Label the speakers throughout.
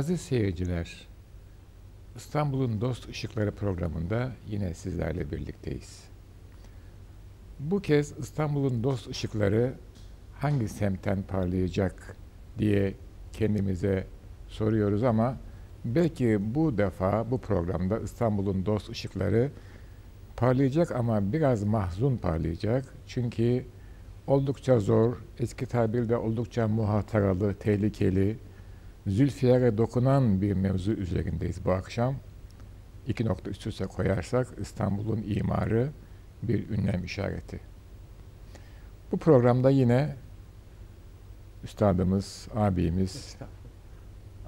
Speaker 1: Aziz seyirciler, İstanbul'un Dost Işıkları programında yine sizlerle birlikteyiz. Bu kez İstanbul'un Dost Işıkları hangi semtten parlayacak diye kendimize soruyoruz ama belki bu defa bu programda İstanbul'un Dost Işıkları parlayacak ama biraz mahzun parlayacak. Çünkü oldukça zor, eski tabirle oldukça muhataralı, tehlikeli, Zülfiyar'a dokunan bir mevzu üzerindeyiz bu akşam. İki nokta üst üste koyarsak İstanbul'un imarı bir ünlem işareti. Bu programda yine üstadımız, abimiz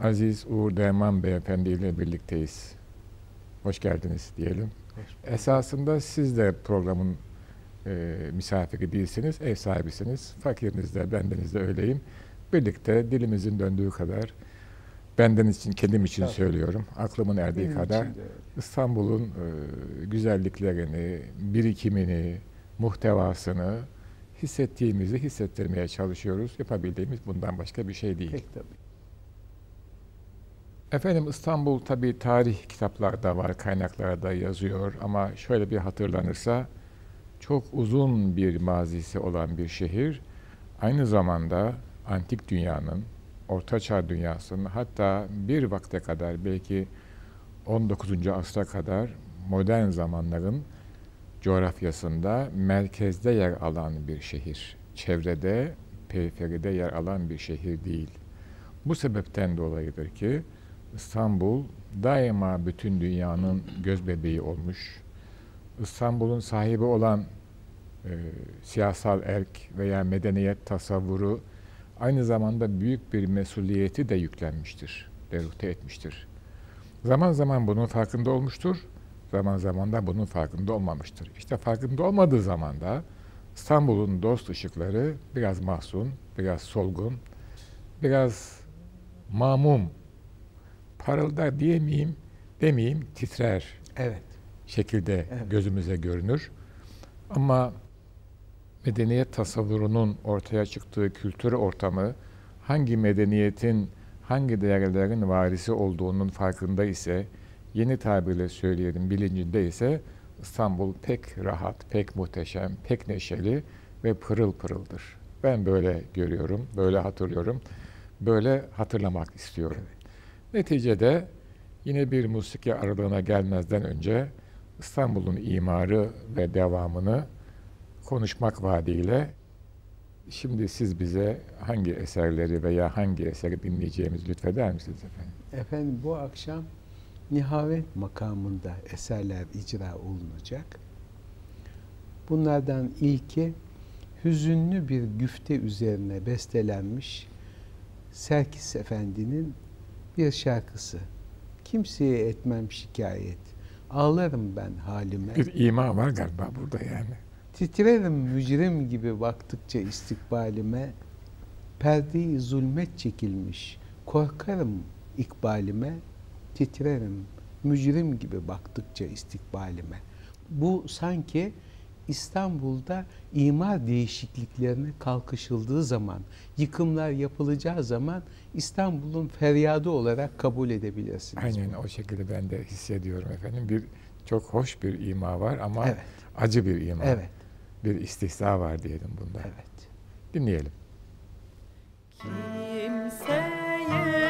Speaker 1: Aziz Uğur Derman Beyefendi ile birlikteyiz. Hoş geldiniz diyelim. Hoş Esasında siz de programın e, misafiri değilsiniz, ev sahibisiniz. Fakiriniz de, bendeniz de öyleyim. Birlikte dilimizin döndüğü kadar benden için, kendim için Tabii. söylüyorum. Aklımın erdiği Benim kadar İstanbul'un e, güzelliklerini, birikimini, muhtevasını hissettiğimizi hissettirmeye çalışıyoruz. Yapabildiğimiz bundan başka bir şey değil. Pek tabii. Efendim İstanbul tabi tarih kitaplarda var, kaynaklarda yazıyor ama şöyle bir hatırlanırsa çok uzun bir mazisi olan bir şehir. Aynı zamanda antik dünyanın, ortaçağ dünyasının hatta bir vakte kadar belki 19. asra kadar modern zamanların coğrafyasında merkezde yer alan bir şehir. Çevrede, periferide yer alan bir şehir değil. Bu sebepten dolayıdır ki İstanbul daima bütün dünyanın göz bebeği olmuş. İstanbul'un sahibi olan e, siyasal erk veya medeniyet tasavvuru aynı zamanda büyük bir mesuliyeti de yüklenmiştir, deruhte etmiştir. Zaman zaman bunun farkında olmuştur, zaman zaman da bunun farkında olmamıştır. İşte farkında olmadığı zaman da İstanbul'un dost ışıkları biraz mahzun, biraz solgun, biraz mamum, parıldar diyemeyeyim, demeyeyim, titrer. Evet. Şekilde evet. gözümüze görünür. Ama medeniyet tasavvurunun ortaya çıktığı kültür ortamı hangi medeniyetin, hangi değerlerin varisi olduğunun farkında ise, yeni tabirle söyleyelim bilincinde ise İstanbul pek rahat, pek muhteşem, pek neşeli ve pırıl pırıldır. Ben böyle görüyorum, böyle hatırlıyorum, böyle hatırlamak istiyorum. Evet. Neticede yine bir musiki aralığına gelmezden önce İstanbul'un imarı ve devamını konuşmak vaadiyle şimdi siz bize hangi eserleri veya hangi eseri dinleyeceğimizi lütfeder misiniz efendim?
Speaker 2: Efendim bu akşam nihavet makamında eserler icra olunacak. Bunlardan ilki hüzünlü bir güfte üzerine bestelenmiş Serkis Efendi'nin bir şarkısı. Kimseye etmem şikayet. Ağlarım ben halime.
Speaker 1: Bir ima var galiba burada yani.
Speaker 2: Titrerim mücrim gibi baktıkça istikbalime. Perdeyi zulmet çekilmiş. Korkarım ikbalime. Titrerim mücrim gibi baktıkça istikbalime. Bu sanki İstanbul'da imar değişikliklerine kalkışıldığı zaman, yıkımlar yapılacağı zaman İstanbul'un feryadı olarak kabul edebilirsiniz.
Speaker 1: Aynen o şekilde ben de hissediyorum efendim. Bir çok hoş bir ima var ama evet. acı bir ima. Evet. Bir istihza var diyelim bunda. Evet. Dinleyelim. Kimseye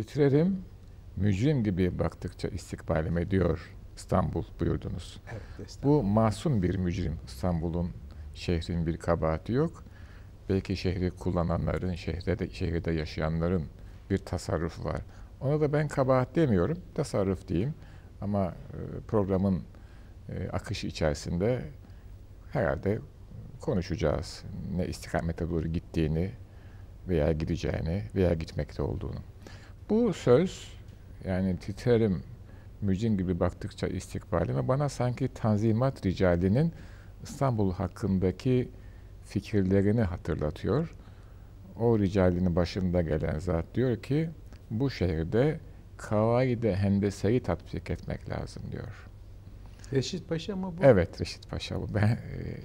Speaker 1: Titrerim, mücrim gibi baktıkça istikbalime diyor İstanbul buyurdunuz. Evet, Bu masum bir mücrim. İstanbul'un, şehrin bir kabahati yok. Belki şehri kullananların, şehre de, şehirde yaşayanların bir tasarrufu var. Ona da ben kabahat demiyorum, tasarruf diyeyim. Ama e, programın e, akışı içerisinde herhalde konuşacağız. Ne istikamete doğru gittiğini veya gideceğini veya gitmekte olduğunu. Bu söz yani titrerim mücin gibi baktıkça istikbalime bana sanki Tanzimat Ricali'nin İstanbul hakkındaki fikirlerini hatırlatıyor. O ricalinin başında gelen zat diyor ki bu şehirde kavaide hendeseyi tatbik etmek lazım diyor.
Speaker 2: Reşit Paşa mı bu?
Speaker 1: Evet Reşit Paşa bu. Ben, e,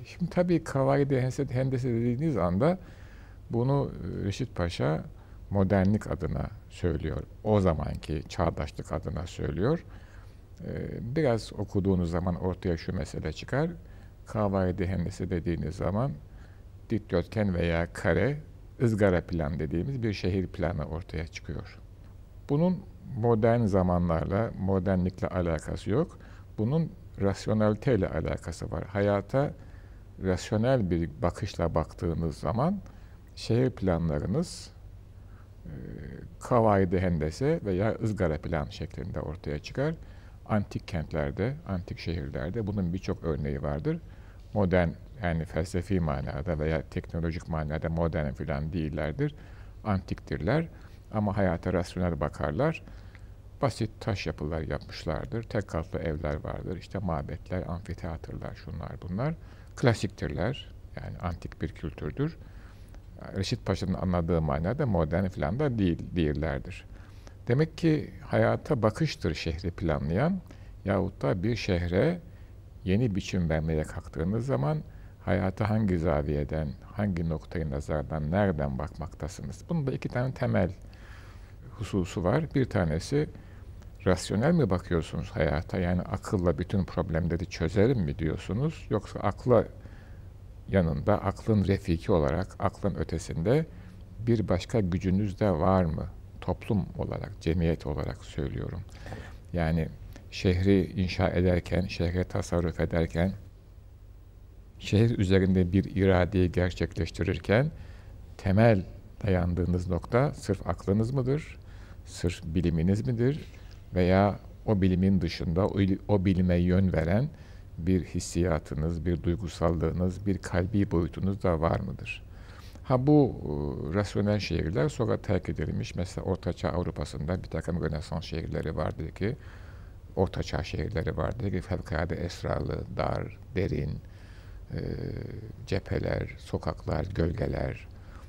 Speaker 1: şimdi tabii kavaide hendese dediğiniz anda bunu e, Reşit Paşa modernlik adına söylüyor. O zamanki çağdaşlık adına söylüyor. Ee, biraz okuduğunuz zaman ortaya şu mesele çıkar. Kavaydı hendesi dediğiniz zaman dikdörtgen veya kare ızgara plan dediğimiz bir şehir planı ortaya çıkıyor. Bunun modern zamanlarla, modernlikle alakası yok. Bunun rasyoneliteyle alakası var. Hayata rasyonel bir bakışla baktığınız zaman şehir planlarınız kavaydı hendese veya ızgara plan şeklinde ortaya çıkar. Antik kentlerde, antik şehirlerde bunun birçok örneği vardır. Modern yani felsefi manada veya teknolojik manada modern filan değillerdir. Antiktirler ama hayata rasyonel bakarlar. Basit taş yapılar yapmışlardır. Tek katlı evler vardır. İşte mabetler, amfiteyatrlar, şunlar bunlar. Klasiktirler. Yani antik bir kültürdür. Reşit Paşa'nın anladığı manada modern falan da değil, değillerdir. Demek ki hayata bakıştır şehri planlayan yahut da bir şehre yeni biçim vermeye kalktığınız zaman hayata hangi zaviyeden, hangi noktayı nazardan, nereden bakmaktasınız? Bunun da iki tane temel hususu var. Bir tanesi rasyonel mi bakıyorsunuz hayata? Yani akılla bütün problemleri çözerim mi diyorsunuz? Yoksa akla yanında aklın refiki olarak, aklın ötesinde bir başka gücünüz de var mı? Toplum olarak, cemiyet olarak söylüyorum. Yani şehri inşa ederken, şehre tasarruf ederken, şehir üzerinde bir iradeyi gerçekleştirirken temel dayandığınız nokta sırf aklınız mıdır? Sırf biliminiz midir? Veya o bilimin dışında o, o bilime yön veren bir hissiyatınız, bir duygusallığınız, bir kalbi boyutunuz da var mıdır? Ha bu e, rasyonel şehirler sonra terk edilmiş. Mesela Ortaçağ Avrupa'sında bir takım Rönesans şehirleri vardır ki, Ortaçağ şehirleri vardır ki fevkalade esrarlı, dar, derin, e, cepheler, sokaklar, gölgeler.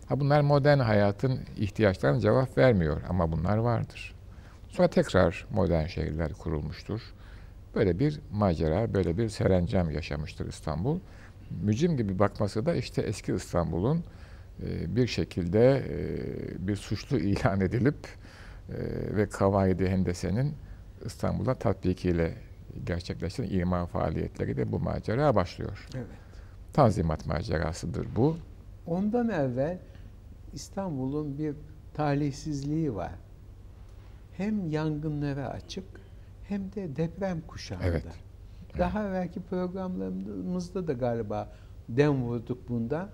Speaker 1: Ha bunlar modern hayatın ihtiyaçlarına cevap vermiyor ama bunlar vardır. Sonra tekrar modern şehirler kurulmuştur. Böyle bir macera, böyle bir serencem yaşamıştır İstanbul. Mücim gibi bakması da işte eski İstanbul'un e, bir şekilde e, bir suçlu ilan edilip e, ve Kavaidi Hendese'nin İstanbul'a tatbikiyle gerçekleşen imar faaliyetleri de bu macera başlıyor. Evet. Tanzimat macerasıdır bu.
Speaker 2: Ondan evvel İstanbul'un bir talihsizliği var. Hem yangınlara açık hem de deprem kuşağında. Evet. Daha evet. evvelki programlarımızda da galiba dem vurduk bunda.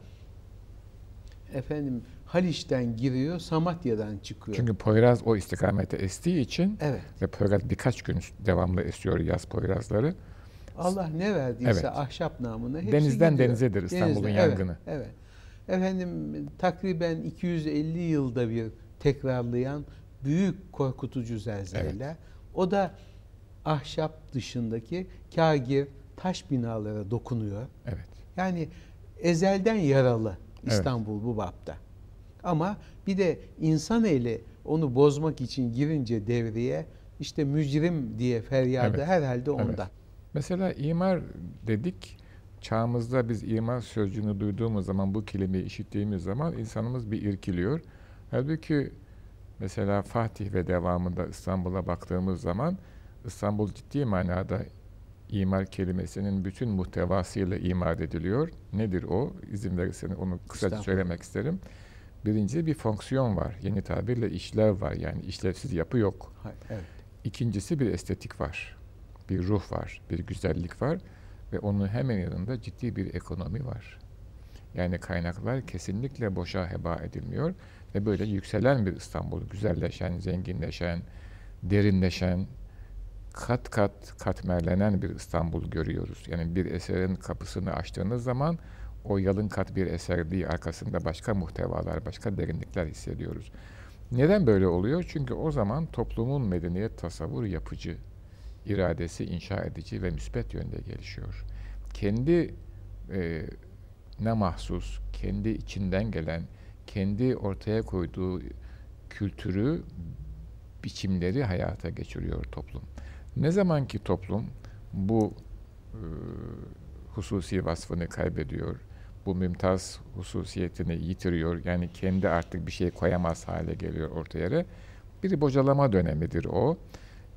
Speaker 2: Efendim Haliç'ten giriyor, Samatya'dan çıkıyor.
Speaker 1: Çünkü Poyraz o istikamete estiği için evet. ve Poyraz birkaç gün devamlı esiyor yaz Poyrazları.
Speaker 2: Allah ne verdiyse evet. ahşap namına hepsi
Speaker 1: Denizden gidiyor. denizedir İstanbul'un
Speaker 2: Denizden,
Speaker 1: yangını.
Speaker 2: Evet, evet. efendim takriben 250 yılda bir tekrarlayan büyük korkutucu zelzeleler. Evet. O da ahşap dışındaki kagir taş binalara dokunuyor.
Speaker 1: Evet.
Speaker 2: Yani ezelden yaralı İstanbul evet. bu bapta. Ama bir de insan eli onu bozmak için girince devreye işte mücrim diye feryadı evet. herhalde ondan. Evet.
Speaker 1: Mesela imar dedik. Çağımızda biz imar sözcüğünü duyduğumuz zaman, bu kelimeyi işittiğimiz zaman insanımız bir irkiliyor. Halbuki mesela Fatih ve devamında İstanbul'a baktığımız zaman İstanbul ciddi manada imar kelimesinin bütün muhtevasıyla imar ediliyor. Nedir o? İzin verirseniz onu kısaca söylemek isterim. Birinci bir fonksiyon var. Yeni tabirle işlev var. Yani işlevsiz yapı yok.
Speaker 2: Evet.
Speaker 1: İkincisi bir estetik var. Bir ruh var. Bir güzellik var. Ve onun hemen yanında ciddi bir ekonomi var. Yani kaynaklar kesinlikle boşa heba edilmiyor. Ve böyle yükselen bir İstanbul, güzelleşen, zenginleşen, derinleşen, kat kat katmerlenen bir İstanbul görüyoruz. Yani bir eserin kapısını açtığınız zaman o yalın kat bir eser değil, arkasında başka muhtevalar, başka derinlikler hissediyoruz. Neden böyle oluyor? Çünkü o zaman toplumun medeniyet tasavvur yapıcı, iradesi inşa edici ve müspet yönde gelişiyor. Kendi e, ne mahsus, kendi içinden gelen, kendi ortaya koyduğu kültürü, biçimleri hayata geçiriyor toplum. Ne zaman ki toplum bu e, hususi vasfını kaybediyor, bu mümtaz hususiyetini yitiriyor. Yani kendi artık bir şey koyamaz hale geliyor ortaya. Bir bocalama dönemidir o.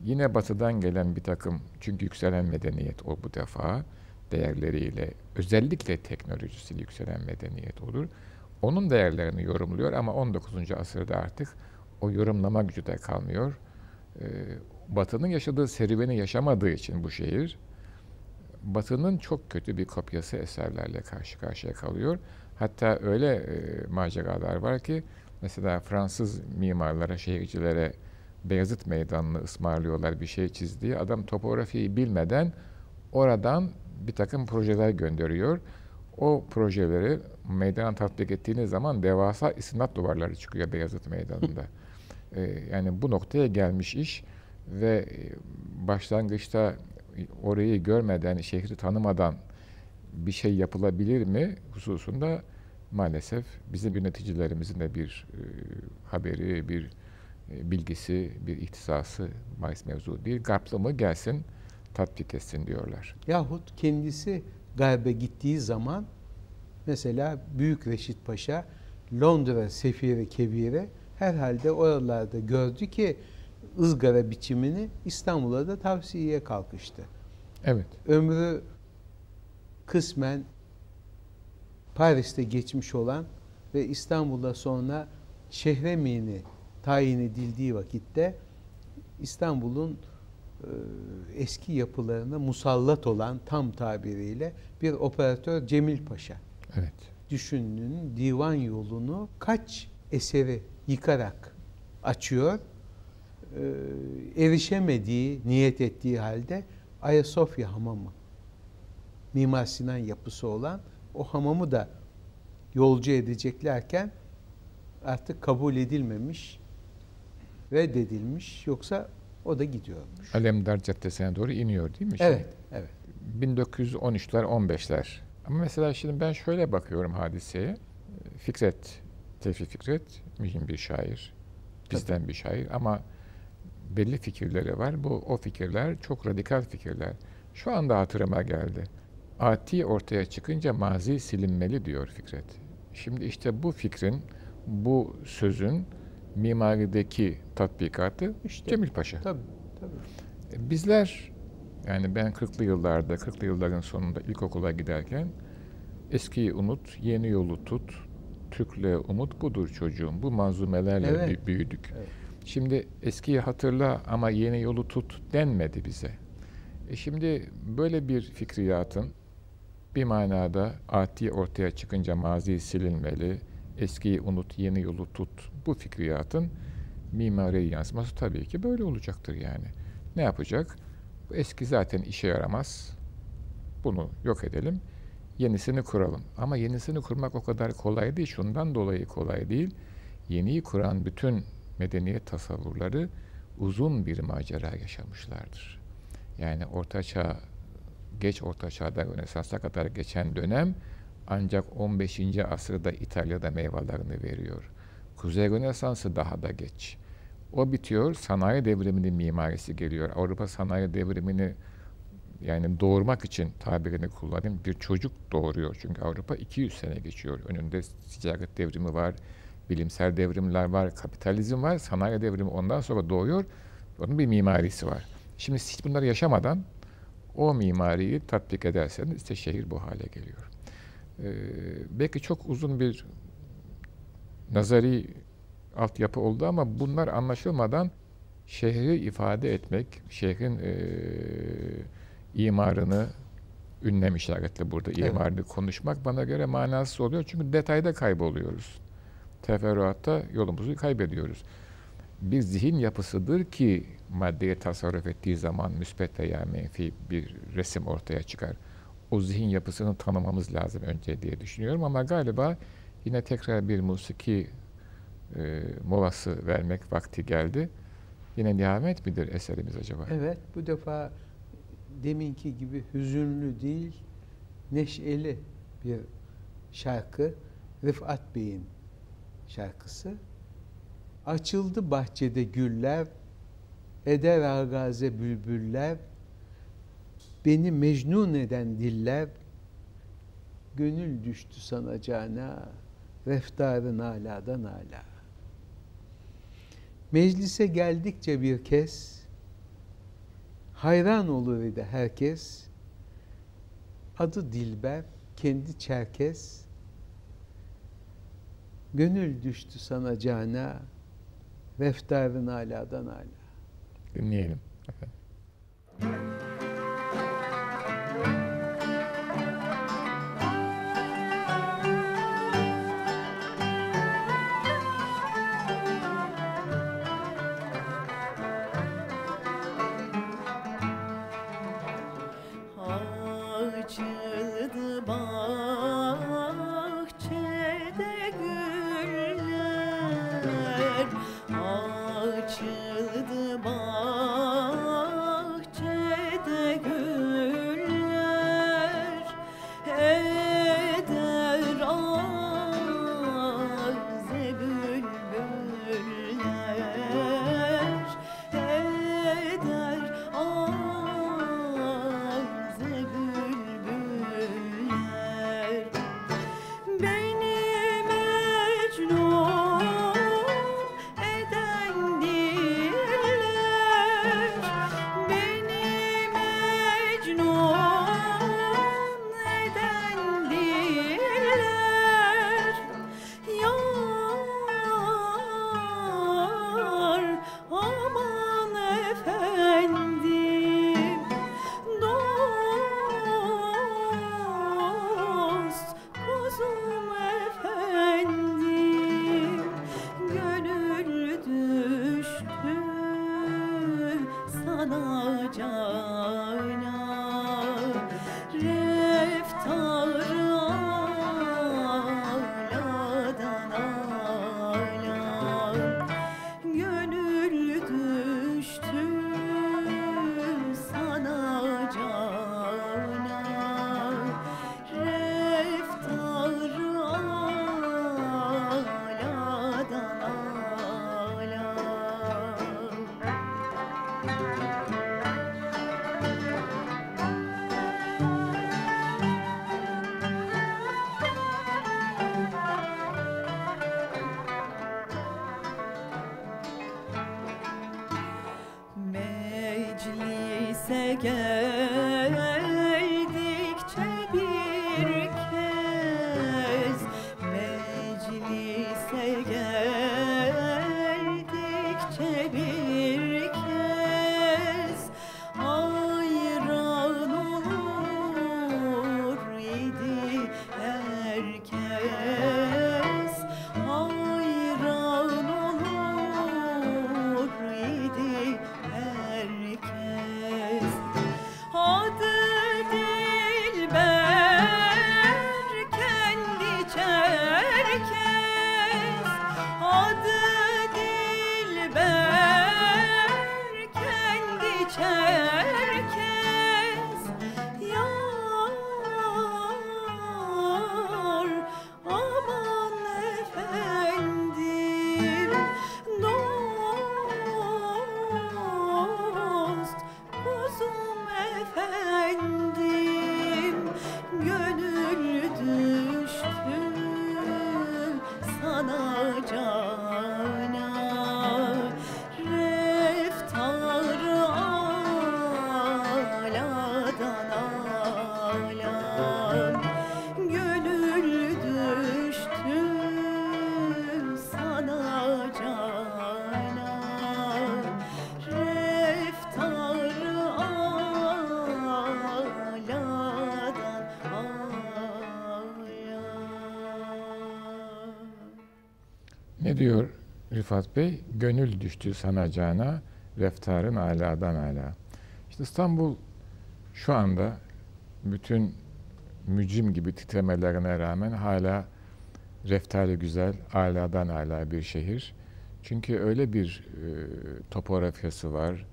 Speaker 1: Yine batıdan gelen bir takım, çünkü yükselen medeniyet o bu defa, değerleriyle, özellikle teknolojisiyle yükselen medeniyet olur. Onun değerlerini yorumluyor ama 19. asırda artık o yorumlama gücü de kalmıyor. Batı'nın yaşadığı serüveni yaşamadığı için bu şehir, Batı'nın çok kötü bir kopyası eserlerle karşı karşıya kalıyor. Hatta öyle e, maceralar var ki mesela Fransız mimarlara, şehircilere Beyazıt Meydanı'nı ısmarlıyorlar bir şey çizdiği. Adam topografiyi bilmeden oradan bir takım projeler gönderiyor. O projeleri meydana tatbik ettiğiniz zaman devasa istinat duvarları çıkıyor Beyazıt Meydanı'nda. ee, yani bu noktaya gelmiş iş ve e, başlangıçta orayı görmeden, şehri tanımadan bir şey yapılabilir mi hususunda maalesef bizim yöneticilerimizin de bir e, haberi, bir e, bilgisi, bir ihtisası bahis mevzu değil. Garplı mı gelsin, tatbik etsin diyorlar.
Speaker 2: Yahut kendisi garbe gittiği zaman mesela Büyük Reşit Paşa Londra sefiri kebire herhalde oralarda gördü ki ızgara biçimini İstanbul'a da tavsiyeye kalkıştı.
Speaker 1: Evet.
Speaker 2: Ömrü kısmen Paris'te geçmiş olan ve İstanbul'da sonra şehremini tayin edildiği vakitte İstanbul'un e, eski yapılarına musallat olan tam tabiriyle bir operatör Cemil Paşa.
Speaker 1: Evet.
Speaker 2: Düşünün divan yolunu kaç eseri yıkarak açıyor erişemediği, niyet ettiği halde Ayasofya hamamı, Mimar Sinan yapısı olan o hamamı da yolcu edeceklerken artık kabul edilmemiş, reddedilmiş. Yoksa o da gidiyormuş.
Speaker 1: Alemdar Caddesi'ne doğru iniyor değil mi?
Speaker 2: Evet, evet.
Speaker 1: 1913'ler, 15'ler. Ama mesela şimdi ben şöyle bakıyorum hadiseye. Fikret, Tevfik Fikret mühim bir şair. Bizden Tabii. bir şair ama belli fikirleri var. Bu o fikirler çok radikal fikirler. Şu anda hatırıma geldi. Ati ortaya çıkınca mazi silinmeli diyor Fikret. Şimdi işte bu fikrin, bu sözün mimarideki tatbikatı işte, Cemil Paşa.
Speaker 2: Tabii, tabii.
Speaker 1: E, bizler yani ben 40'lı yıllarda, 40'lı yılların sonunda ilkokula giderken eskiyi unut, yeni yolu tut, Türk'le umut budur çocuğum. Bu manzumelerle evet. büyüdük. Evet. Şimdi eskiyi hatırla ama yeni yolu tut denmedi bize. E şimdi böyle bir fikriyatın bir manada ati ortaya çıkınca mazi silinmeli, eskiyi unut, yeni yolu tut. Bu fikriyatın mimari yansıması tabii ki böyle olacaktır yani. Ne yapacak? Bu eski zaten işe yaramaz. Bunu yok edelim. Yenisini kuralım. Ama yenisini kurmak o kadar kolay değil. Şundan dolayı kolay değil. Yeniyi kuran bütün medeniyet tasavvurları uzun bir macera yaşamışlardır. Yani Orta Çağ, geç Orta Çağ'da Rönesans'a kadar geçen dönem ancak 15. asırda İtalya'da meyvelerini veriyor. Kuzey Rönesans'ı daha da geç. O bitiyor, sanayi devriminin mimarisi geliyor. Avrupa sanayi devrimini yani doğurmak için tabirini kullanayım bir çocuk doğuruyor. Çünkü Avrupa 200 sene geçiyor. Önünde ticaret devrimi var, bilimsel devrimler var, kapitalizm var, sanayi devrimi ondan sonra doğuyor. Onun bir mimarisi var. Şimdi hiç bunları yaşamadan o mimariyi tatbik ederseniz işte şehir bu hale geliyor. Ee, belki çok uzun bir nazari altyapı oldu ama bunlar anlaşılmadan şehri ifade etmek, şehrin e, imarını ünlem işaretli burada evet. imarını konuşmak bana göre manasız oluyor. Çünkü detayda kayboluyoruz. Teferruatta yolumuzu kaybediyoruz. Bir zihin yapısıdır ki maddeye tasarruf ettiği zaman müspet veya menfi bir resim ortaya çıkar. O zihin yapısını tanımamız lazım önce diye düşünüyorum ama galiba yine tekrar bir musiki e, molası vermek vakti geldi. Yine nihamet midir eserimiz acaba?
Speaker 2: Evet, bu defa deminki gibi hüzünlü değil, neşeli bir şarkı. Rıfat Bey'in şarkısı. Açıldı bahçede güller, eder agaze bülbüller, beni mecnun eden diller, gönül düştü sana cana, reftarın aladan ala. Meclise geldikçe bir kez, hayran olur idi herkes, adı Dilber, kendi Çerkes, gönül düştü sana cana, reftarın aladan ala.
Speaker 1: Dinleyelim.
Speaker 3: Oh
Speaker 1: diyor Rifat Bey? Gönül düştü sana cana, reftarın aladan ala. İşte İstanbul şu anda bütün mücim gibi titremelerine rağmen hala reftarı güzel, aladan ala bir şehir. Çünkü öyle bir e, topografyası var,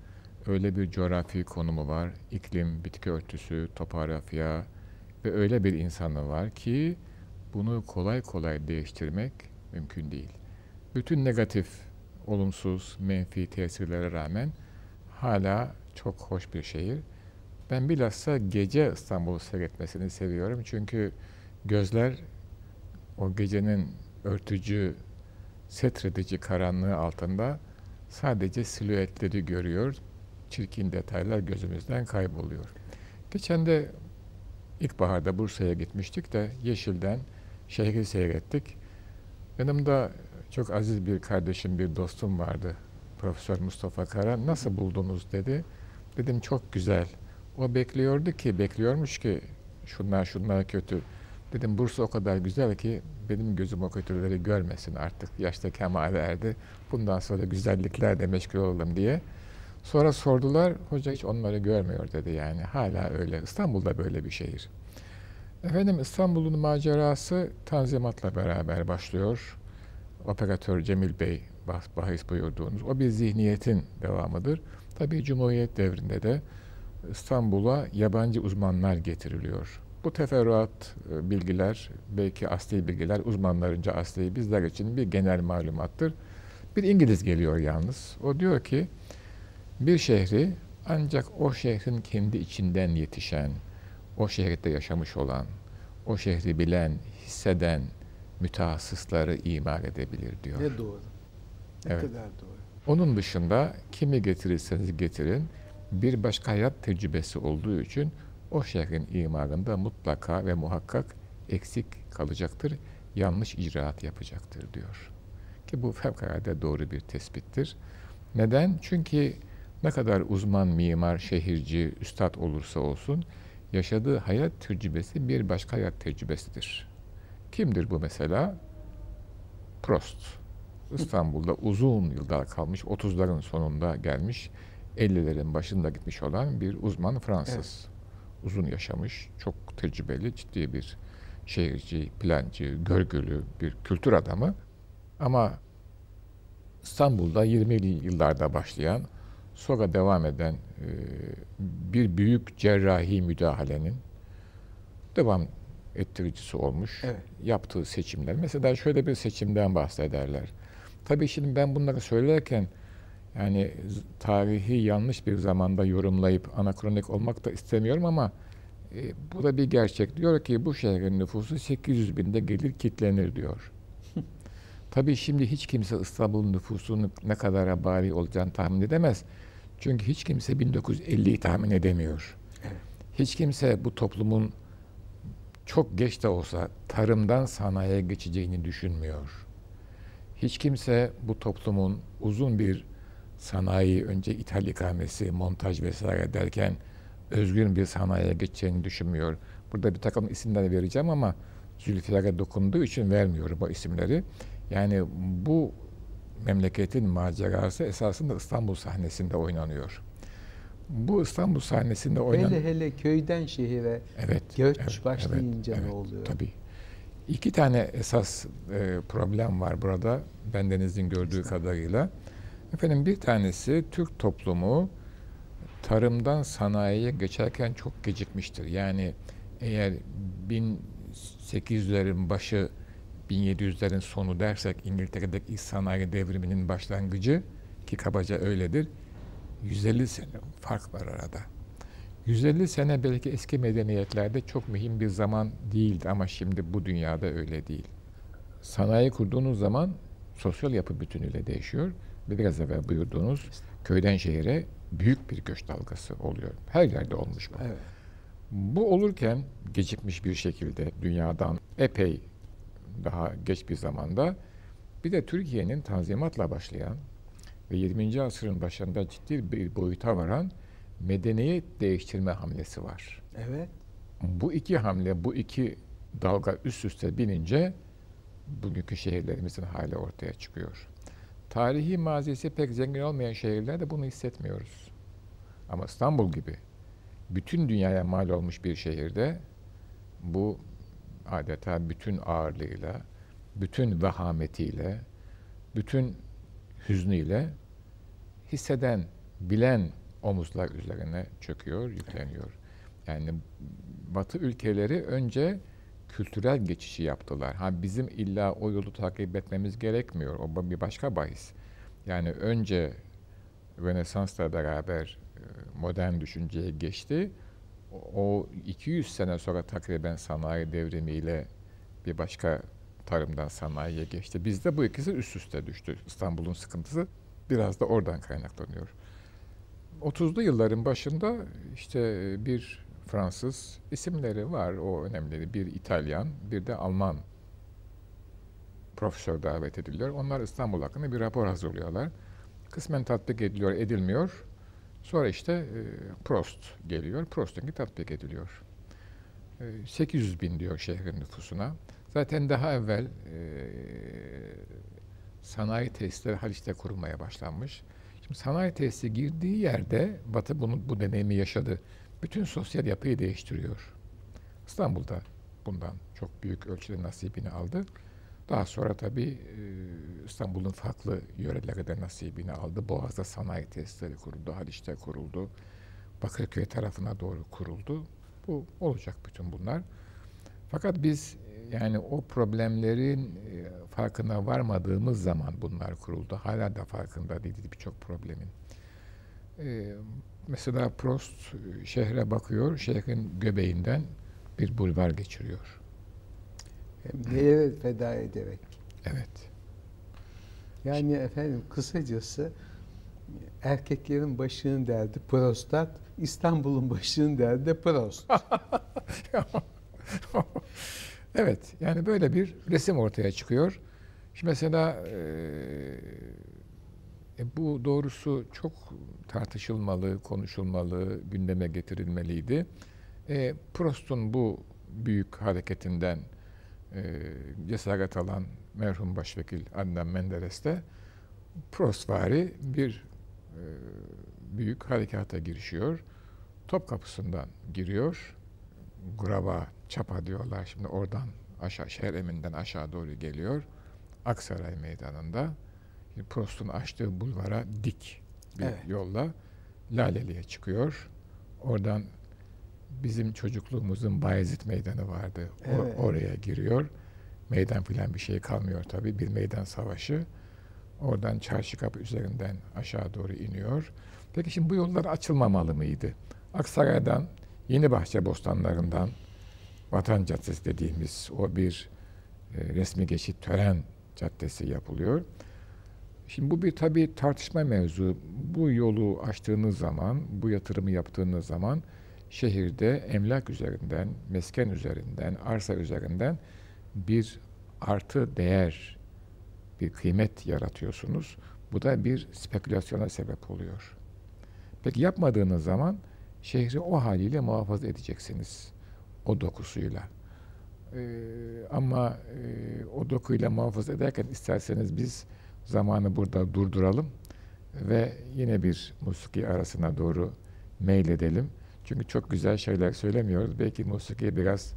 Speaker 1: öyle bir coğrafi konumu var, iklim, bitki örtüsü, topografya ve öyle bir insanı var ki bunu kolay kolay değiştirmek mümkün değil bütün negatif, olumsuz, menfi tesirlere rağmen hala çok hoş bir şehir. Ben bilhassa gece İstanbul'u seyretmesini seviyorum. Çünkü gözler o gecenin örtücü, setredici karanlığı altında sadece silüetleri görüyor. Çirkin detaylar gözümüzden kayboluyor. Geçen de ilkbaharda Bursa'ya gitmiştik de Yeşil'den şehri seyrettik. Yanımda çok aziz bir kardeşim, bir dostum vardı. Profesör Mustafa Kara. Nasıl buldunuz dedi. Dedim çok güzel. O bekliyordu ki, bekliyormuş ki şunlar şunlar kötü. Dedim Bursa o kadar güzel ki benim gözüm o kötüleri görmesin artık. Yaşta kemale erdi. Bundan sonra güzelliklerle meşgul olalım diye. Sonra sordular, hoca hiç onları görmüyor dedi yani. Hala öyle. İstanbul'da böyle bir şehir. Efendim İstanbul'un macerası Tanzimat'la beraber başlıyor operatör Cemil Bey bahis buyurduğunuz o bir zihniyetin devamıdır. Tabii Cumhuriyet devrinde de İstanbul'a yabancı uzmanlar getiriliyor. Bu teferruat e, bilgiler, belki asli bilgiler, uzmanlarınca asli bizler için bir genel malumattır. Bir İngiliz geliyor yalnız. O diyor ki bir şehri ancak o şehrin kendi içinden yetişen, o şehirde yaşamış olan, o şehri bilen, hisseden, mütehassısları imar edebilir diyor.
Speaker 2: Ne doğru. Ne
Speaker 1: evet.
Speaker 2: kadar doğru.
Speaker 1: Onun dışında kimi getirirseniz getirin bir başka hayat tecrübesi olduğu için o şehrin imarında mutlaka ve muhakkak eksik kalacaktır, yanlış icraat yapacaktır diyor. Ki bu fevkalade doğru bir tespittir. Neden? Çünkü ne kadar uzman mimar, şehirci, üstad olursa olsun yaşadığı hayat tecrübesi bir başka hayat tecrübesidir. Kimdir bu mesela? Prost. İstanbul'da uzun yıllar kalmış, 30'ların sonunda gelmiş, 50'lerin başında gitmiş olan bir uzman Fransız. Evet. Uzun yaşamış, çok tecrübeli, ciddi bir şehirci, plancı, görgülü bir kültür adamı. Ama İstanbul'da 20'li yıllarda başlayan, sonra devam eden bir büyük cerrahi müdahalenin devam ettiricisi olmuş. Evet. Yaptığı seçimler. Mesela şöyle bir seçimden bahsederler. Tabii şimdi ben bunları söylerken yani tarihi yanlış bir zamanda yorumlayıp anakronik olmak da istemiyorum ama e, bu da bir gerçek. Diyor ki bu şehrin nüfusu 800 binde gelir kitlenir diyor. Tabii şimdi hiç kimse İstanbul'un nüfusunun ne kadar bari olacağını tahmin edemez. Çünkü hiç kimse 1950'yi tahmin edemiyor. Evet. Hiç kimse bu toplumun çok geç de olsa tarımdan sanayiye geçeceğini düşünmüyor. Hiç kimse bu toplumun uzun bir sanayi, önce ithal ikamesi, montaj vesaire derken özgün bir sanayiye geçeceğini düşünmüyor. Burada bir takım isimler vereceğim ama Zülfiyar'a dokunduğu için vermiyorum o isimleri. Yani bu memleketin macerası esasında İstanbul sahnesinde oynanıyor bu İstanbul sahnesinde oynanan...
Speaker 2: Hele hele köyden şehire evet, göç evet, başlayınca evet, ne oluyor?
Speaker 1: Tabii. İki tane esas e, problem var burada bendenizin gördüğü kadarıyla. Efendim bir tanesi Türk toplumu tarımdan sanayiye geçerken çok gecikmiştir. Yani eğer 1800'lerin başı 1700'lerin sonu dersek İngiltere'deki sanayi devriminin başlangıcı ki kabaca öyledir. 150 sene fark var arada. 150 sene belki eski medeniyetlerde çok mühim bir zaman değildi ama şimdi bu dünyada öyle değil. Sanayi kurduğunuz zaman sosyal yapı bütünüyle değişiyor ve biraz evvel buyurduğunuz köyden şehire büyük bir göç dalgası oluyor. Her yerde olmuş bu. Evet. Bu olurken gecikmiş bir şekilde dünyadan epey daha geç bir zamanda bir de Türkiye'nin tanzimatla başlayan ve 20. asrın başında ciddi bir boyuta varan medeniyet değiştirme hamlesi var.
Speaker 2: Evet.
Speaker 1: Bu iki hamle, bu iki dalga üst üste binince bugünkü şehirlerimizin hali ortaya çıkıyor. Tarihi mazisi pek zengin olmayan şehirlerde bunu hissetmiyoruz. Ama İstanbul gibi bütün dünyaya mal olmuş bir şehirde bu adeta bütün ağırlığıyla, bütün vahametiyle, bütün hüznüyle hisseden, bilen omuzlar üzerine çöküyor, yükleniyor. Yani Batı ülkeleri önce kültürel geçişi yaptılar. Ha bizim illa o yolu takip etmemiz gerekmiyor. O bir başka bahis. Yani önce Rönesans'la beraber e, modern düşünceye geçti. O 200 sene sonra takriben sanayi devrimiyle bir başka tarımdan sanayiye geçti. Bizde bu ikisi üst üste düştü. İstanbul'un sıkıntısı biraz da oradan kaynaklanıyor. 30'lu yılların başında işte bir Fransız isimleri var o önemli bir İtalyan bir de Alman profesör davet ediliyor. Onlar İstanbul hakkında bir rapor hazırlıyorlar. Kısmen tatbik ediliyor, edilmiyor. Sonra işte e, Prost geliyor. Prost'unki tatbik ediliyor. E, 800 bin diyor şehrin nüfusuna. Zaten daha evvel sanayi tesisleri Haliç'te kurulmaya başlanmış. Şimdi sanayi tesisi girdiği yerde Batı bunu, bu deneyimi yaşadı. Bütün sosyal yapıyı değiştiriyor. İstanbul'da bundan çok büyük ölçüde nasibini aldı. Daha sonra tabii İstanbul'un farklı yöreleri de nasibini aldı. Boğaz'da sanayi tesisleri kuruldu, Haliç'te kuruldu. Bakırköy tarafına doğru kuruldu. Bu olacak bütün bunlar. Fakat biz yani o problemlerin e, farkına varmadığımız zaman bunlar kuruldu. Hala da farkında değildi birçok problemin. Ee, mesela Prost e, şehre bakıyor, şehrin göbeğinden bir bulvar geçiriyor.
Speaker 2: Nelere feda ederek.
Speaker 1: Evet.
Speaker 2: Yani efendim kısacası erkeklerin başının derdi prostat, İstanbul'un başının derdi prost.
Speaker 1: Evet, yani böyle bir resim ortaya çıkıyor. Şimdi mesela e, bu doğrusu çok tartışılmalı, konuşulmalı, gündeme getirilmeliydi. E, Prost'un bu büyük hareketinden e, cesaret alan merhum başvekil Adnan Menderes de Prostvari bir e, büyük harekata girişiyor. Top kapısından giriyor. Graba Çapa diyorlar şimdi oradan aşağı şehir eminden aşağı doğru geliyor. Aksaray meydanında Prost'un açtığı bulvara dik bir evet. yolla Laleli'ye çıkıyor. Oradan bizim çocukluğumuzun Bayezid Meydanı vardı. Evet. oraya giriyor. Meydan filan bir şey kalmıyor tabii. Bir meydan savaşı. Oradan çarşı kapı üzerinden aşağı doğru iniyor. Peki şimdi bu yollar açılmamalı mıydı? Aksaray'dan, Yeni Bahçe Bostanlarından, Vatan Caddesi dediğimiz o bir e, resmi geçit tören caddesi yapılıyor. Şimdi bu bir tabii tartışma mevzu. Bu yolu açtığınız zaman, bu yatırımı yaptığınız zaman şehirde emlak üzerinden, mesken üzerinden, arsa üzerinden bir artı değer, bir kıymet yaratıyorsunuz. Bu da bir spekülasyona sebep oluyor. Peki yapmadığınız zaman şehri o haliyle muhafaza edeceksiniz o dokusuyla. Ee, ama e, o dokuyla muhafaza ederken isterseniz biz zamanı burada durduralım ve yine bir musiki arasına doğru meyledelim. Çünkü çok güzel şeyler söylemiyoruz. Belki musiki biraz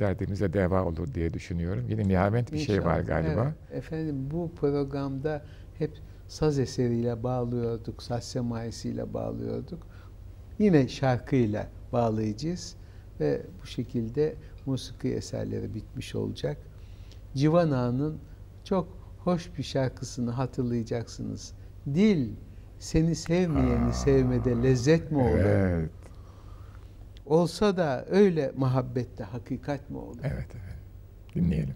Speaker 1: derdimize deva olur diye düşünüyorum. Yine nihavent bir İnşallah. şey var galiba.
Speaker 2: Evet. Efendim bu programda hep saz eseriyle bağlıyorduk, saz semayesiyle bağlıyorduk. yine şarkıyla bağlayacağız ve bu şekilde musiki eserleri bitmiş olacak. Civan Ağa'nın çok hoş bir şarkısını hatırlayacaksınız. Dil seni sevmeyeni Aa, sevmede lezzet mi olur? Evet. Olsa da öyle muhabbette hakikat mi olur?
Speaker 3: Evet evet. Dinleyelim.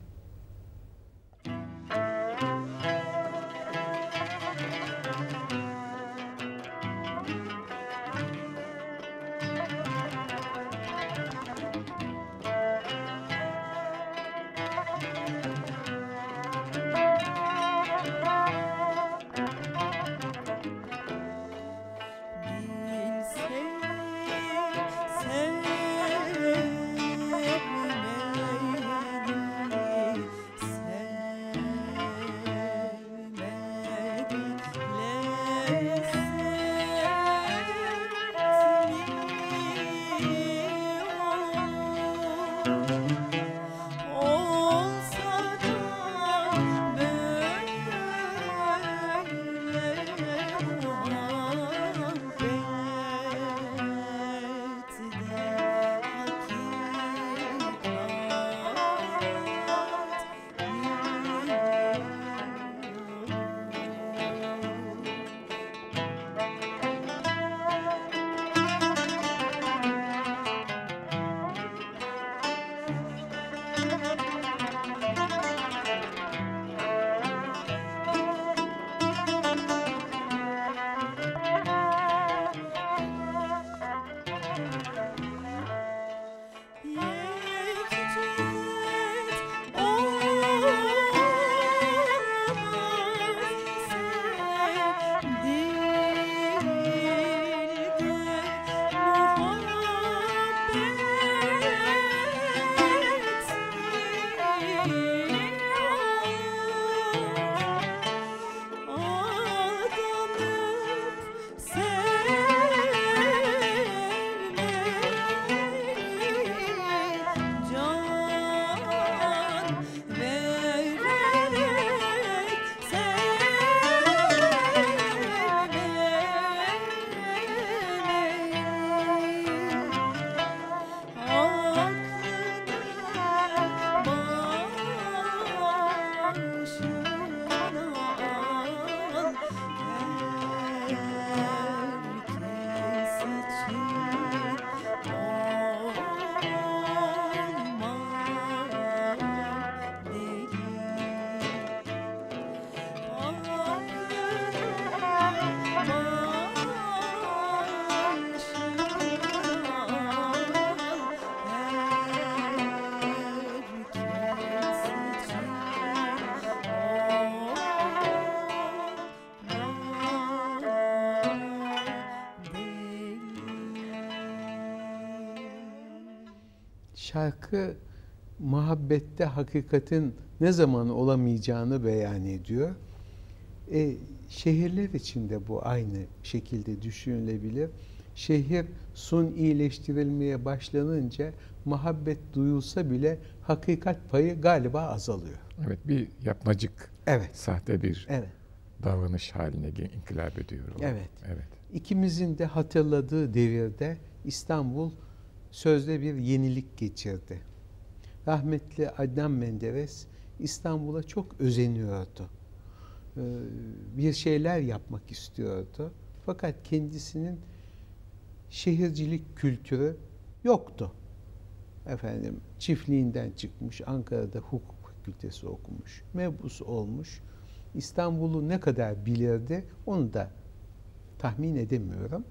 Speaker 2: Şarkı muhabbette hakikatin ne zaman olamayacağını beyan ediyor. E, şehirler içinde bu aynı şekilde düşünülebilir. Şehir sun iyileştirilmeye başlanınca muhabbet duyulsa bile hakikat payı galiba azalıyor.
Speaker 3: Evet bir yapmacık, evet. sahte bir evet. davranış haline inkılap ediyor.
Speaker 2: Evet. evet. İkimizin de hatırladığı devirde İstanbul sözde bir yenilik geçirdi. Rahmetli Adnan Menderes İstanbul'a çok özeniyordu. Ee, bir şeyler yapmak istiyordu. Fakat kendisinin şehircilik kültürü yoktu. Efendim çiftliğinden çıkmış, Ankara'da hukuk fakültesi okumuş, mebus olmuş. İstanbul'u ne kadar bilirdi onu da tahmin edemiyorum.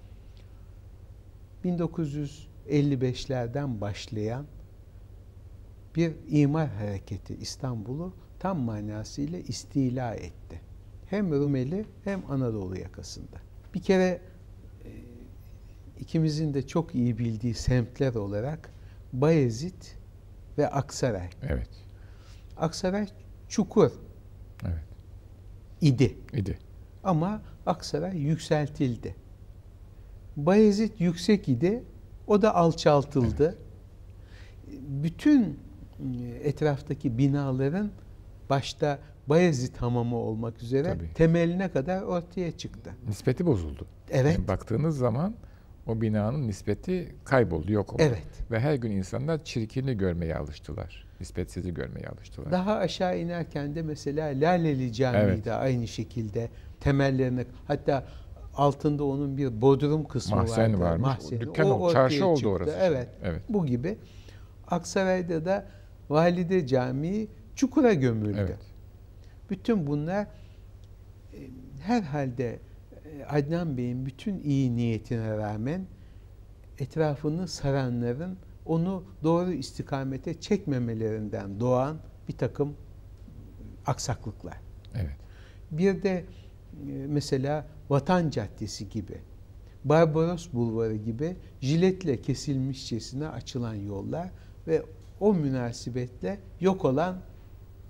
Speaker 2: 1900 55'lerden başlayan bir imar hareketi İstanbul'u tam manasıyla istila etti. Hem Rumeli hem Anadolu yakasında. Bir kere e, ikimizin de çok iyi bildiği semtler olarak Bayezid ve Aksaray.
Speaker 3: Evet.
Speaker 2: Aksaray çukur.
Speaker 3: Evet.
Speaker 2: İdi.
Speaker 3: İdi.
Speaker 2: Ama Aksaray yükseltildi. Bayezid yüksek idi o da alçaltıldı. Bütün e, etraftaki binaların başta Bayezid Hamamı olmak üzere Tabii. temeline kadar ortaya çıktı.
Speaker 3: Nispeti bozuldu.
Speaker 2: Evet.
Speaker 3: Yani baktığınız zaman
Speaker 1: o binanın nispeti kayboldu, yok oldu.
Speaker 2: Evet.
Speaker 1: Ve her gün insanlar çirkini görmeye alıştılar. Nispetsizi görmeye alıştılar.
Speaker 2: Daha aşağı inerken de mesela Laleli Camii
Speaker 1: Evet.
Speaker 2: de aynı şekilde temellerine hatta altında onun bir bodrum kısmı
Speaker 1: Mahzen
Speaker 2: vardı.
Speaker 1: varmış.
Speaker 2: Mahzeni.
Speaker 1: Dükkan
Speaker 2: O
Speaker 1: oldu, çarşı oldu
Speaker 2: çıktı.
Speaker 1: orası.
Speaker 2: Evet.
Speaker 1: Evet.
Speaker 2: Bu gibi. Aksaray'da da Valide Camii çukura gömüldü.
Speaker 1: Evet.
Speaker 2: Bütün bunlar e, herhalde e, Adnan Bey'in bütün iyi niyetine rağmen etrafını saranların onu doğru istikamete çekmemelerinden doğan bir takım aksaklıklar.
Speaker 1: Evet.
Speaker 2: Bir de e, mesela Vatan Caddesi gibi, Barbaros Bulvarı gibi jiletle kesilmişçesine açılan yollar ve o münasebetle yok olan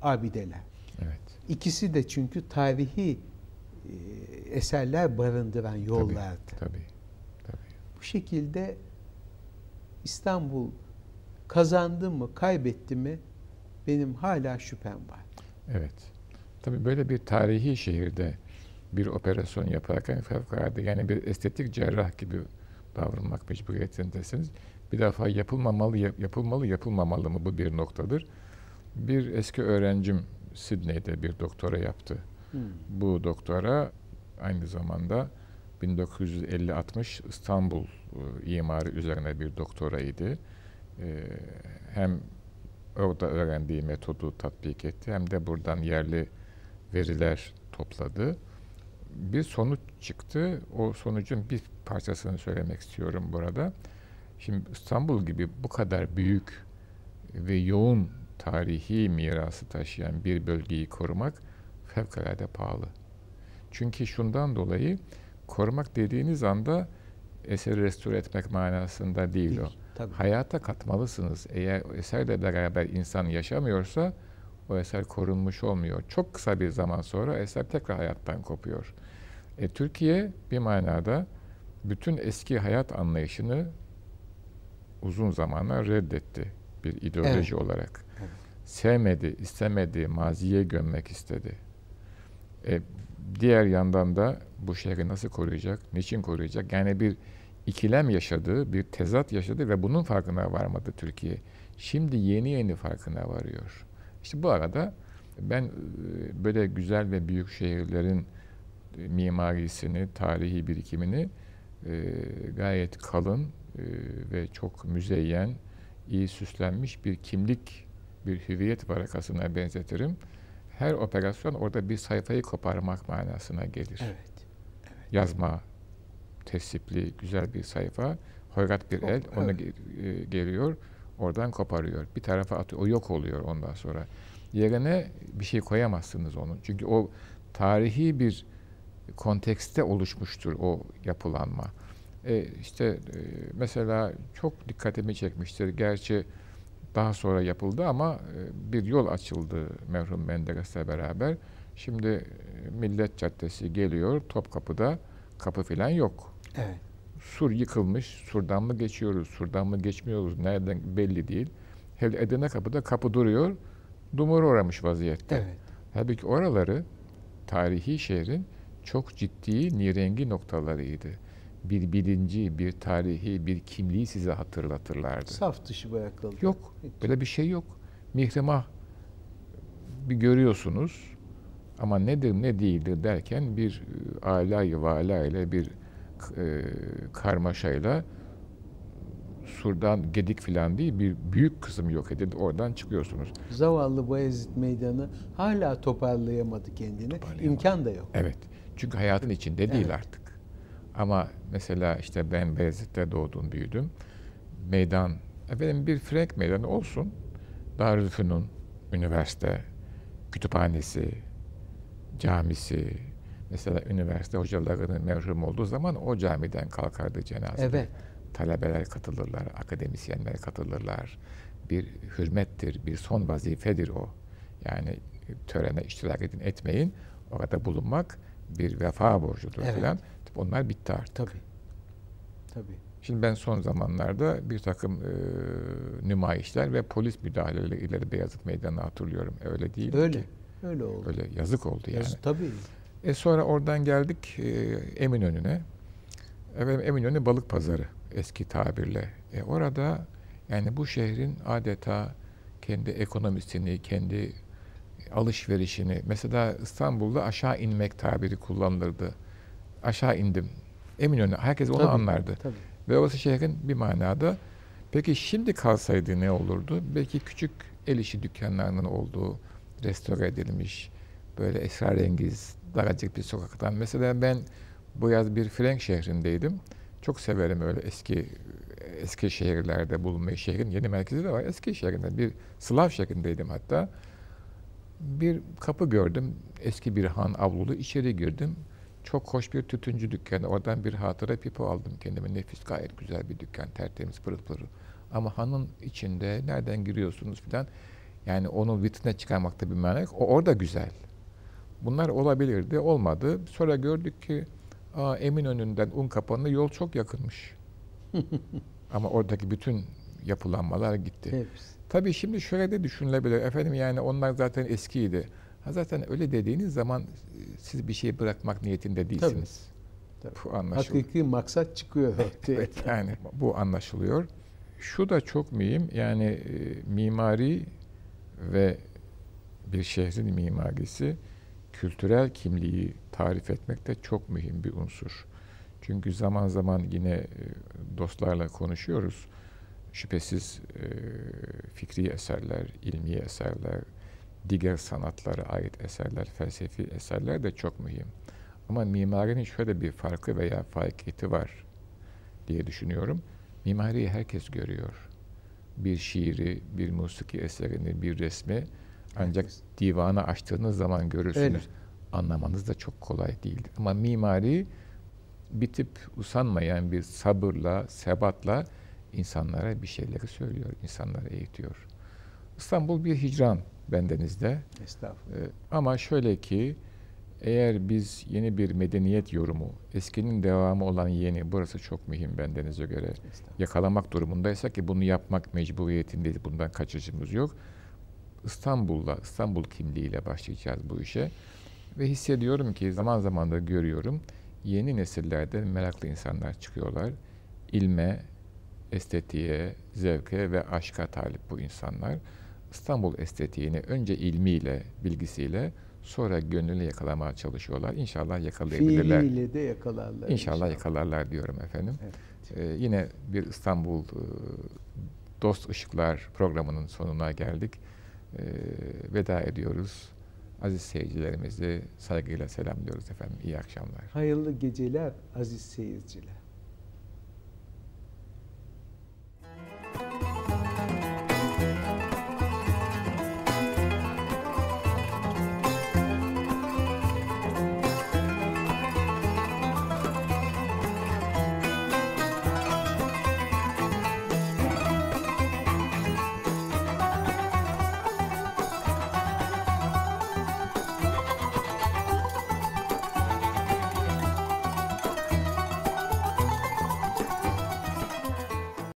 Speaker 2: abideler.
Speaker 1: Evet.
Speaker 2: İkisi de çünkü tarihi e, eserler barındıran yollardı.
Speaker 1: Tabii. Tabii.
Speaker 2: Bu şekilde İstanbul kazandı mı, kaybetti mi benim hala şüphem var.
Speaker 1: Evet. Tabii böyle bir tarihi şehirde bir operasyon yaparken fevkalade yani bir estetik cerrah gibi davranmak mecburiyetindesiniz. Bir defa yapılmamalı, yap- yapılmalı, yapılmamalı mı bu bir noktadır. Bir eski öğrencim Sydney'de bir doktora yaptı.
Speaker 2: Hmm.
Speaker 1: Bu doktora aynı zamanda 1950-60 İstanbul e, imarı üzerine bir doktoraydı. E, hem orada öğrendiği metodu tatbik etti hem de buradan yerli veriler topladı. Bir sonuç çıktı. O sonucun bir parçasını söylemek istiyorum burada. Şimdi İstanbul gibi bu kadar büyük ve yoğun tarihi mirası taşıyan bir bölgeyi korumak fevkalade pahalı. Çünkü şundan dolayı korumak dediğiniz anda eseri restore etmek manasında değil, o.
Speaker 2: Tabii.
Speaker 1: Hayata katmalısınız. Eğer eserle beraber insan yaşamıyorsa o eser korunmuş olmuyor. Çok kısa bir zaman sonra eser tekrar hayattan kopuyor. E, Türkiye bir manada bütün eski hayat anlayışını uzun zamanlar reddetti bir ideoloji olarak.
Speaker 2: Evet.
Speaker 1: Sevmedi, istemedi, maziye gömmek istedi. E, diğer yandan da bu şehri nasıl koruyacak, niçin koruyacak? Yani bir ikilem yaşadı, bir tezat yaşadı ve bunun farkına varmadı Türkiye. Şimdi yeni yeni farkına varıyor. İşte bu arada ben e, böyle güzel ve büyük şehirlerin e, mimarisini, tarihi birikimini e, gayet kalın ve çok müzeyyen, iyi süslenmiş bir kimlik, bir hüviyet varakasına benzetirim. Her operasyon orada bir sayfayı koparmak manasına gelir.
Speaker 2: Evet.
Speaker 1: Yazma, tesipli, güzel bir sayfa. Hoyrat bir
Speaker 2: Çok,
Speaker 1: el onu
Speaker 2: evet.
Speaker 1: e, geliyor, oradan koparıyor. Bir tarafa atıyor, o yok oluyor ondan sonra. Yerine bir şey koyamazsınız onun. Çünkü o tarihi bir kontekste oluşmuştur o yapılanma. E, işte e, mesela çok dikkatimi çekmiştir. Gerçi daha sonra yapıldı ama e, bir yol açıldı merhum Menderes'le beraber. Şimdi e, Millet Caddesi geliyor, Topkapı'da kapı falan yok.
Speaker 2: Evet.
Speaker 1: Sur yıkılmış, surdan mı geçiyoruz, surdan mı geçmiyoruz, nereden belli değil. Hele Edirne Kapı'da kapı duruyor, dumura uğramış vaziyette.
Speaker 2: Evet.
Speaker 1: Halbuki oraları tarihi şehrin çok ciddi nirengi noktalarıydı. Bir bilinci, bir tarihi, bir kimliği size hatırlatırlardı.
Speaker 2: Saf dışı bırakıldı.
Speaker 1: Yok, böyle bir şey yok. Mihrimah bir görüyorsunuz ama nedir ne değildir derken bir e, alay vala ile bir e, karmaşayla surdan gedik filan değil bir büyük kısım yok edildi. Oradan çıkıyorsunuz.
Speaker 2: Zavallı Bayezid Meydanı hala toparlayamadı kendini.
Speaker 1: Toparlayamadı.
Speaker 2: İmkan da yok.
Speaker 1: Evet. Çünkü hayatın içinde değil
Speaker 2: Evet.
Speaker 1: artık. Ama mesela işte ben Beyazıt'ta doğdum, büyüdüm. Meydan, efendim bir Frank meydanı olsun. Darülfünun, üniversite, kütüphanesi, camisi, mesela üniversite hocalarının merhum olduğu zaman o camiden kalkardı cenaze.
Speaker 2: Evet.
Speaker 1: Talebeler katılırlar, akademisyenler katılırlar. Bir hürmettir, bir son vazifedir o. Yani törene iştirak edin, etmeyin. Orada bulunmak bir vefa borcudur
Speaker 2: Evet.
Speaker 1: filan. Onlar bitti artık.
Speaker 2: Tabii. Tabii.
Speaker 1: Şimdi ben son zamanlarda bir takım e, nümayişler ve polis müdahaleleri de Beyazıt Meydanı'nı hatırlıyorum. Öyle değil
Speaker 2: Öyle.
Speaker 1: ki.
Speaker 2: Öyle oldu.
Speaker 1: Öyle yazık oldu yani.
Speaker 2: Yazı- tabii.
Speaker 1: E sonra oradan geldik e, Eminönü'ne. Efendim Eminönü Balık Pazarı eski tabirle. E orada yani bu şehrin adeta kendi ekonomisini, kendi alışverişini, mesela İstanbul'da aşağı inmek tabiri kullanılırdı. Aşağı indim. Eminönü, herkes onu
Speaker 2: Tabii,
Speaker 1: anlardı.
Speaker 2: Tabii.
Speaker 1: Ve orası şehrin bir manada. Peki şimdi kalsaydı ne olurdu? Belki küçük el işi dükkanlarının olduğu, restore edilmiş, böyle esrarengiz, daracık bir sokaktan. Mesela ben bu yaz bir Frank şehrindeydim. Çok severim öyle eski eski şehirlerde bulunmayı. Şehrin yeni merkezi de var. Eski şehrinde bir Slav şehrindeydim hatta. Bir kapı gördüm. Eski bir han avlulu. içeri girdim. Çok hoş bir tütüncü dükkanı. Oradan bir hatıra pipo aldım kendime. Nefis gayet güzel bir dükkan. Tertemiz pırıl pırıl. Ama hanın içinde nereden giriyorsunuz filan. Yani onu vitrine çıkarmakta bir yok. O orada güzel. Bunlar olabilirdi. Olmadı. Sonra gördük ki aa, Eminönü'nden Unkapanı'na yol çok yakınmış. Ama oradaki bütün yapılanmalar gitti.
Speaker 2: Hepsi.
Speaker 1: Tabii şimdi şöyle de düşünülebilir. Efendim yani onlar zaten eskiydi. Ha zaten öyle dediğiniz zaman e, siz bir şey bırakmak niyetinde değilsiniz.
Speaker 2: Tabii.
Speaker 1: Bu anlaşılıyor.
Speaker 2: Hakiki maksat çıkıyor.
Speaker 1: Evet yani bu anlaşılıyor. Şu da çok mühim yani e, mimari ve bir şehrin mimarisi kültürel kimliği tarif etmekte çok mühim bir unsur. Çünkü zaman zaman yine e, dostlarla konuşuyoruz. Şüphesiz e, fikri eserler, ilmi eserler, diğer sanatlara ait eserler, felsefi eserler de çok mühim. Ama mimarinin şöyle bir farkı veya farkiyeti var diye düşünüyorum. Mimariyi herkes görüyor. Bir şiiri, bir musiki eserini, bir resmi ancak divanı açtığınız zaman görürsünüz.
Speaker 2: Öyle.
Speaker 1: Anlamanız da çok kolay değil. Ama mimari bitip usanmayan bir sabırla, sebatla insanlara bir şeyleri söylüyor, insanları eğitiyor. İstanbul bir hicran bendenizde.
Speaker 2: Estağfurullah.
Speaker 1: Ee, ama şöyle ki eğer biz yeni bir medeniyet yorumu, eskinin devamı olan yeni, burası çok mühim bendenize göre yakalamak durumundaysa ki bunu yapmak mecburiyetindeyiz, bundan kaçışımız yok. İstanbul'la, İstanbul kimliğiyle başlayacağız bu işe. Ve hissediyorum ki zaman zaman da görüyorum yeni nesillerden meraklı insanlar çıkıyorlar. İlme, estetiğe, zevke ve aşka talip bu insanlar. İstanbul estetiğini önce ilmiyle, bilgisiyle sonra gönlüyle yakalamaya çalışıyorlar. İnşallah yakalayabilirler.
Speaker 2: Fiiliyle de yakalarlar.
Speaker 1: İnşallah yakalarlar diyorum efendim.
Speaker 2: Evet.
Speaker 1: Ee, yine bir İstanbul e, Dost Işıklar programının sonuna geldik. Ee, veda ediyoruz. Aziz seyircilerimizi saygıyla selamlıyoruz efendim. İyi akşamlar.
Speaker 2: Hayırlı geceler aziz seyirciler.